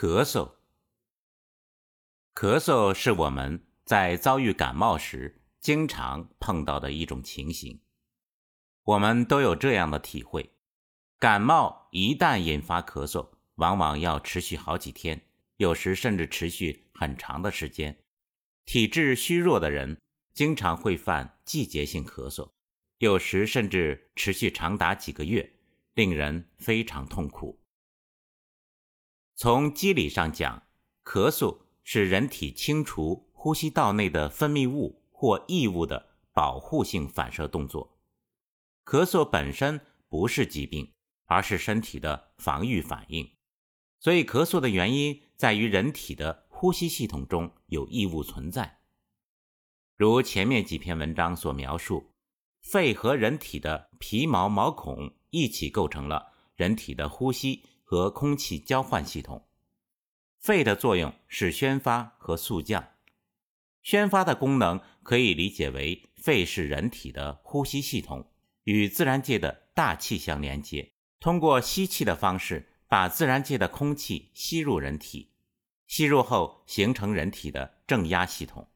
咳嗽，咳嗽是我们在遭遇感冒时经常碰到的一种情形。我们都有这样的体会：感冒一旦引发咳嗽，往往要持续好几天，有时甚至持续很长的时间。体质虚弱的人经常会犯季节性咳嗽，有时甚至持续长达几个月，令人非常痛苦。从机理上讲，咳嗽是人体清除呼吸道内的分泌物或异物的保护性反射动作。咳嗽本身不是疾病，而是身体的防御反应。所以，咳嗽的原因在于人体的呼吸系统中有异物存在。如前面几篇文章所描述，肺和人体的皮毛毛孔一起构成了人体的呼吸。和空气交换系统，肺的作用是宣发和速降。宣发的功能可以理解为，肺是人体的呼吸系统，与自然界的大气相连接，通过吸气的方式把自然界的空气吸入人体，吸入后形成人体的正压系统，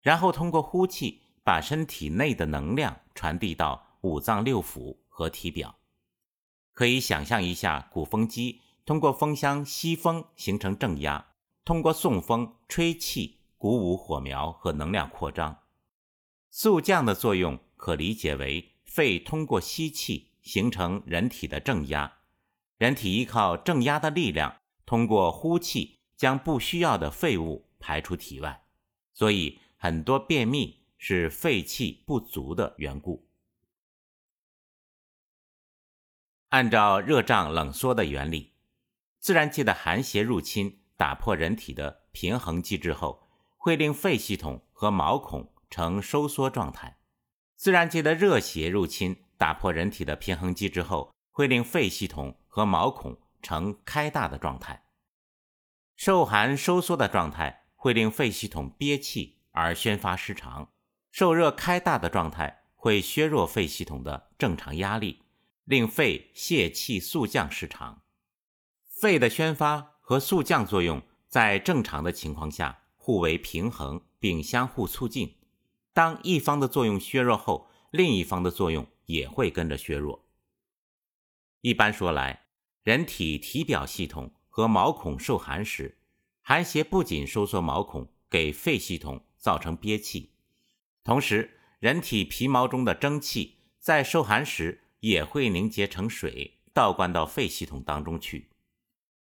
然后通过呼气把身体内的能量传递到五脏六腑和体表。可以想象一下，鼓风机通过风箱吸风形成正压，通过送风吹气鼓舞火苗和能量扩张。速降的作用可理解为肺通过吸气形成人体的正压，人体依靠正压的力量，通过呼气将不需要的废物排出体外。所以很多便秘是肺气不足的缘故。按照热胀冷缩的原理，自然界的寒邪入侵，打破人体的平衡机制后，会令肺系统和毛孔呈收缩状态；自然界的热邪入侵，打破人体的平衡机制后，会令肺系统和毛孔呈开大的状态。受寒收缩的状态会令肺系统憋气而宣发失常，受热开大的状态会削弱肺系统的正常压力。令肺泄气速降失常，肺的宣发和速降作用在正常的情况下互为平衡并相互促进。当一方的作用削弱后，另一方的作用也会跟着削弱。一般说来，人体体表系统和毛孔受寒时，寒邪不仅收缩毛孔，给肺系统造成憋气，同时人体皮毛中的蒸汽在受寒时。也会凝结成水，倒灌到肺系统当中去。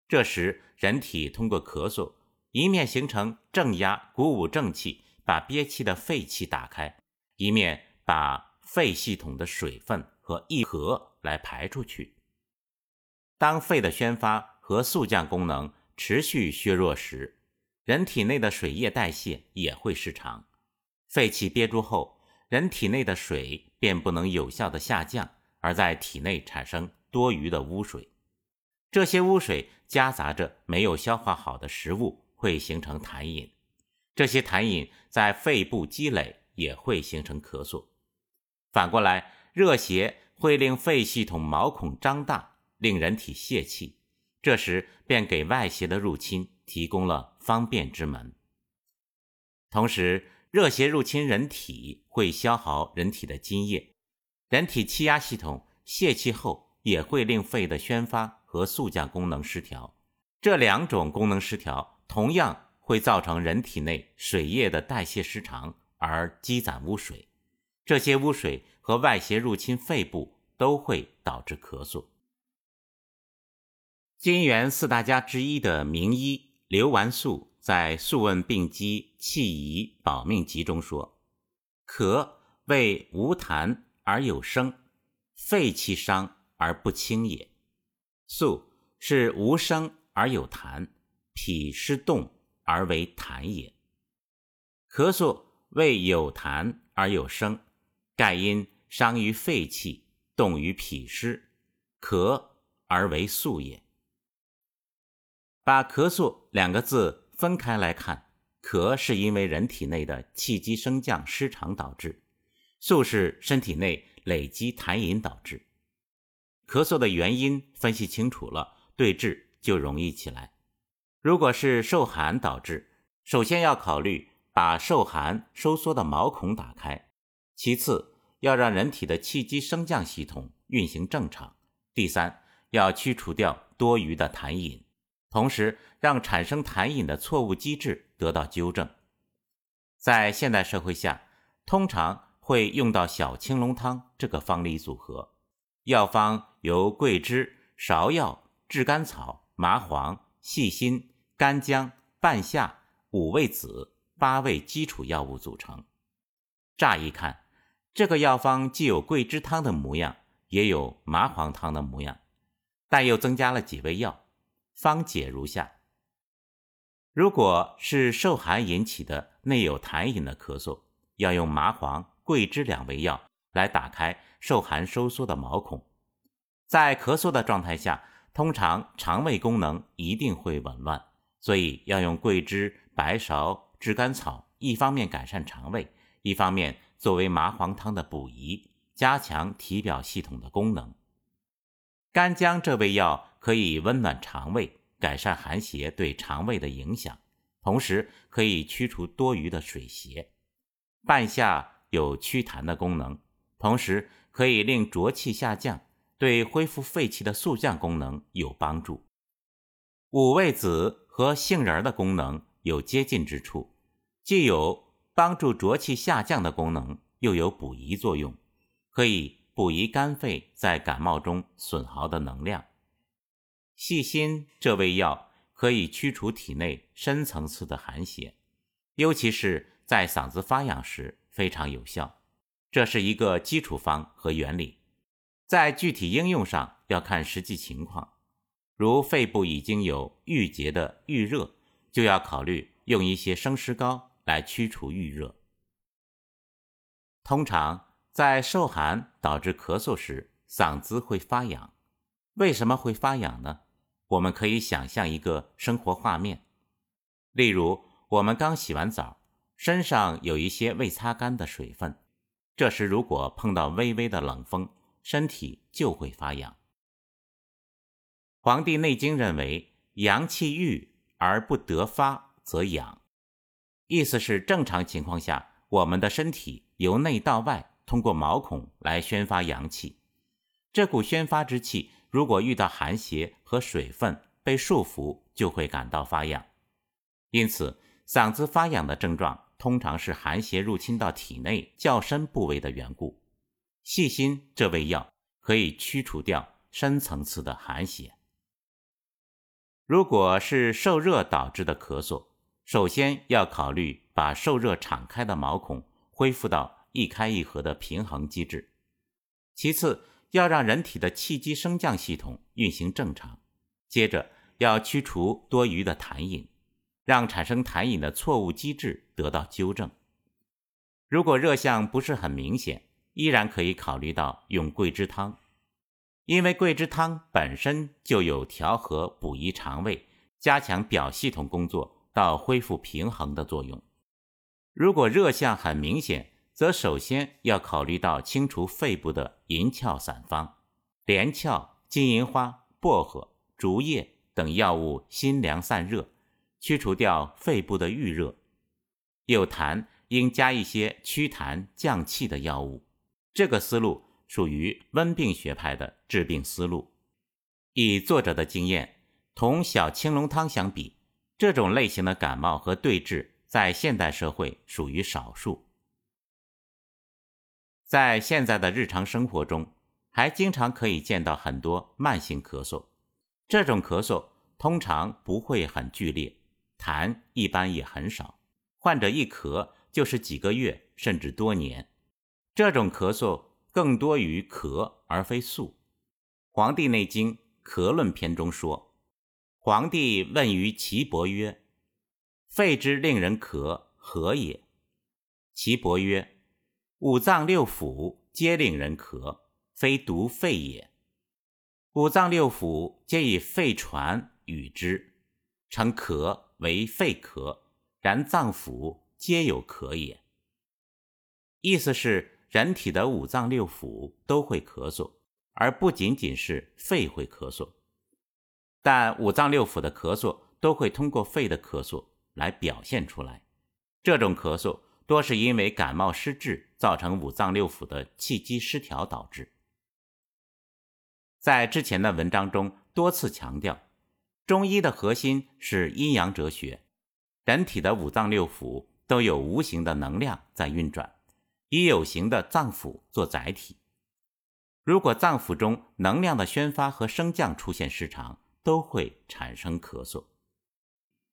这时，人体通过咳嗽，一面形成正压，鼓舞正气，把憋气的肺气打开；一面把肺系统的水分和异核来排出去。当肺的宣发和速降功能持续削弱时，人体内的水液代谢也会失常。肺气憋住后，人体内的水便不能有效的下降。而在体内产生多余的污水，这些污水夹杂着没有消化好的食物，会形成痰饮。这些痰饮在肺部积累，也会形成咳嗽。反过来，热邪会令肺系统毛孔张大，令人体泄气，这时便给外邪的入侵提供了方便之门。同时，热邪入侵人体会消耗人体的津液。人体气压系统泄气后，也会令肺的宣发和速降功能失调。这两种功能失调，同样会造成人体内水液的代谢失常，而积攒污水。这些污水和外邪入侵肺部，都会导致咳嗽。金元四大家之一的名医刘完素在《素问病机气宜保命集》中说：“咳为无痰。”而有声，肺气伤而不清也。素是无声而有痰，脾湿动而为痰也。咳嗽为有痰而有声，盖因伤于肺气，动于脾湿，咳而为素也。把咳嗽两个字分开来看，咳是因为人体内的气机升降失常导致。素是身体内累积痰饮导致咳嗽的原因分析清楚了，对治就容易起来。如果是受寒导致，首先要考虑把受寒收缩的毛孔打开，其次要让人体的气机升降系统运行正常，第三要驱除掉多余的痰饮，同时让产生痰饮的错误机制得到纠正。在现代社会下，通常会用到小青龙汤这个方理组合，药方由桂枝、芍药、炙甘草、麻黄、细辛。干姜、半夏、五味子八味基础药物组成。乍一看，这个药方既有桂枝汤的模样，也有麻黄汤的模样，但又增加了几味药。方解如下：如果是受寒引起的内有痰饮的咳嗽，要用麻黄、桂枝两味药来打开受寒收缩的毛孔。在咳嗽的状态下，通常肠胃功能一定会紊乱。所以要用桂枝、白芍、炙甘草，一方面改善肠胃，一方面作为麻黄汤的补益，加强体表系统的功能。干姜这味药可以温暖肠胃，改善寒邪对肠胃的影响，同时可以驱除多余的水邪。半夏有祛痰的功能，同时可以令浊气下降，对恢复肺气的速降功能有帮助。五味子。和杏仁的功能有接近之处，既有帮助浊气下降的功能，又有补益作用，可以补益肝肺在感冒中损耗的能量。细心这味药可以驱除体内深层次的寒邪，尤其是在嗓子发痒时非常有效。这是一个基础方和原理，在具体应用上要看实际情况。如肺部已经有郁结的郁热，就要考虑用一些生石膏来驱除郁热。通常在受寒导致咳嗽时，嗓子会发痒。为什么会发痒呢？我们可以想象一个生活画面，例如我们刚洗完澡，身上有一些未擦干的水分，这时如果碰到微微的冷风，身体就会发痒。《黄帝内经》认为，阳气郁而不得发，则痒。意思是，正常情况下，我们的身体由内到外通过毛孔来宣发阳气。这股宣发之气，如果遇到寒邪和水分被束缚，就会感到发痒。因此，嗓子发痒的症状通常是寒邪入侵到体内较深部位的缘故。细心这味药可以驱除掉深层次的寒邪。如果是受热导致的咳嗽，首先要考虑把受热敞开的毛孔恢复到一开一合的平衡机制，其次要让人体的气机升降系统运行正常，接着要驱除多余的痰饮，让产生痰饮的错误机制得到纠正。如果热象不是很明显，依然可以考虑到用桂枝汤。因为桂枝汤本身就有调和、补益肠胃、加强表系统工作到恢复平衡的作用。如果热象很明显，则首先要考虑到清除肺部的银翘散方，连翘、金银花、薄荷、竹叶等药物辛凉散热，驱除掉肺部的郁热。有痰应加一些祛痰降气的药物。这个思路。属于温病学派的治病思路。以作者的经验，同小青龙汤相比，这种类型的感冒和对治在现代社会属于少数。在现在的日常生活中，还经常可以见到很多慢性咳嗽。这种咳嗽通常不会很剧烈，痰一般也很少，患者一咳就是几个月甚至多年。这种咳嗽。更多于咳而非嗽。《黄帝内经·咳论篇》中说：“皇帝问于岐伯曰：‘肺之令人咳，何也？’岐伯曰：‘五脏六腑皆令人咳，非独肺也。五脏六腑皆以肺传与之，称咳为肺咳，然脏腑皆有咳也。’意思是。”人体的五脏六腑都会咳嗽，而不仅仅是肺会咳嗽。但五脏六腑的咳嗽都会通过肺的咳嗽来表现出来。这种咳嗽多是因为感冒失治造成五脏六腑的气机失调导致。在之前的文章中多次强调，中医的核心是阴阳哲学，人体的五脏六腑都有无形的能量在运转，以有形的脏腑做载体。如果脏腑中能量的宣发和升降出现失常，都会产生咳嗽。《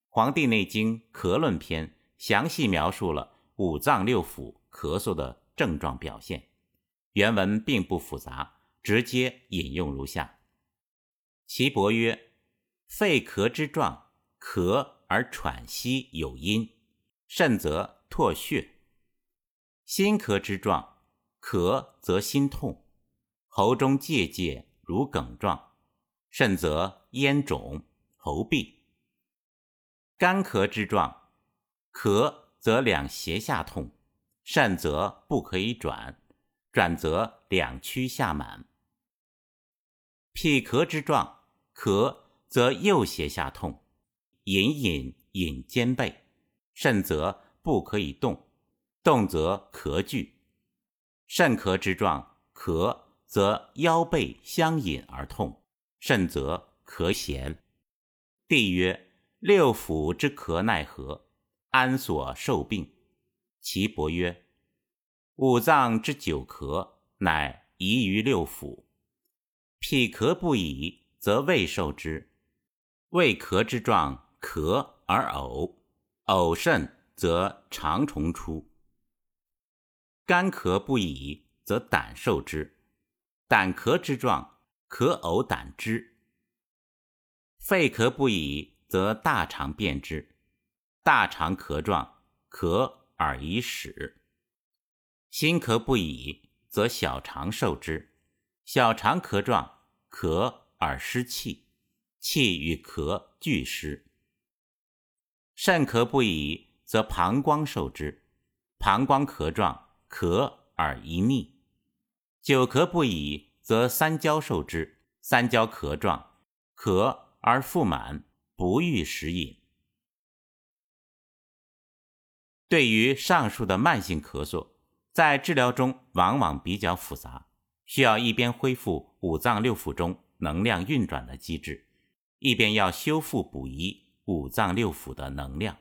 黄帝内经·咳论篇》详细描述了五脏六腑咳嗽的症状表现，原文并不复杂。直接引用如下：岐伯曰：“肺咳之状，咳而喘息有音，甚则唾血；心咳之状，咳则心痛，喉中结结如梗状，甚则咽肿、喉痹；干咳之状，咳则两胁下痛，甚则不可以转，转则两曲下满。”脾咳之状，咳则右胁下痛，隐隐隐肩背，甚则不可以动，动则咳剧；肾咳之状，咳则腰背相隐而痛，甚则咳弦。帝曰：六腑之咳奈何？安所受病？岐伯曰：五脏之久咳，乃宜于六腑。脾咳不已，则胃受之；胃咳之状，咳而呕，呕甚，则肠虫出；肝咳不已，则胆受之；胆咳之状，咳呕胆汁；肺咳不已，则大肠变之；大肠咳状，咳而已屎；心咳不已，则小肠受之。小肠咳状，咳而失气，气与咳俱失。肾咳不已，则膀胱受之，膀胱咳状，咳而遗逆。久咳不已，则三焦受之，三焦咳状，咳而腹满，不欲食饮。对于上述的慢性咳嗽，在治疗中往往比较复杂。需要一边恢复五脏六腑中能量运转的机制，一边要修复补遗五脏六腑的能量。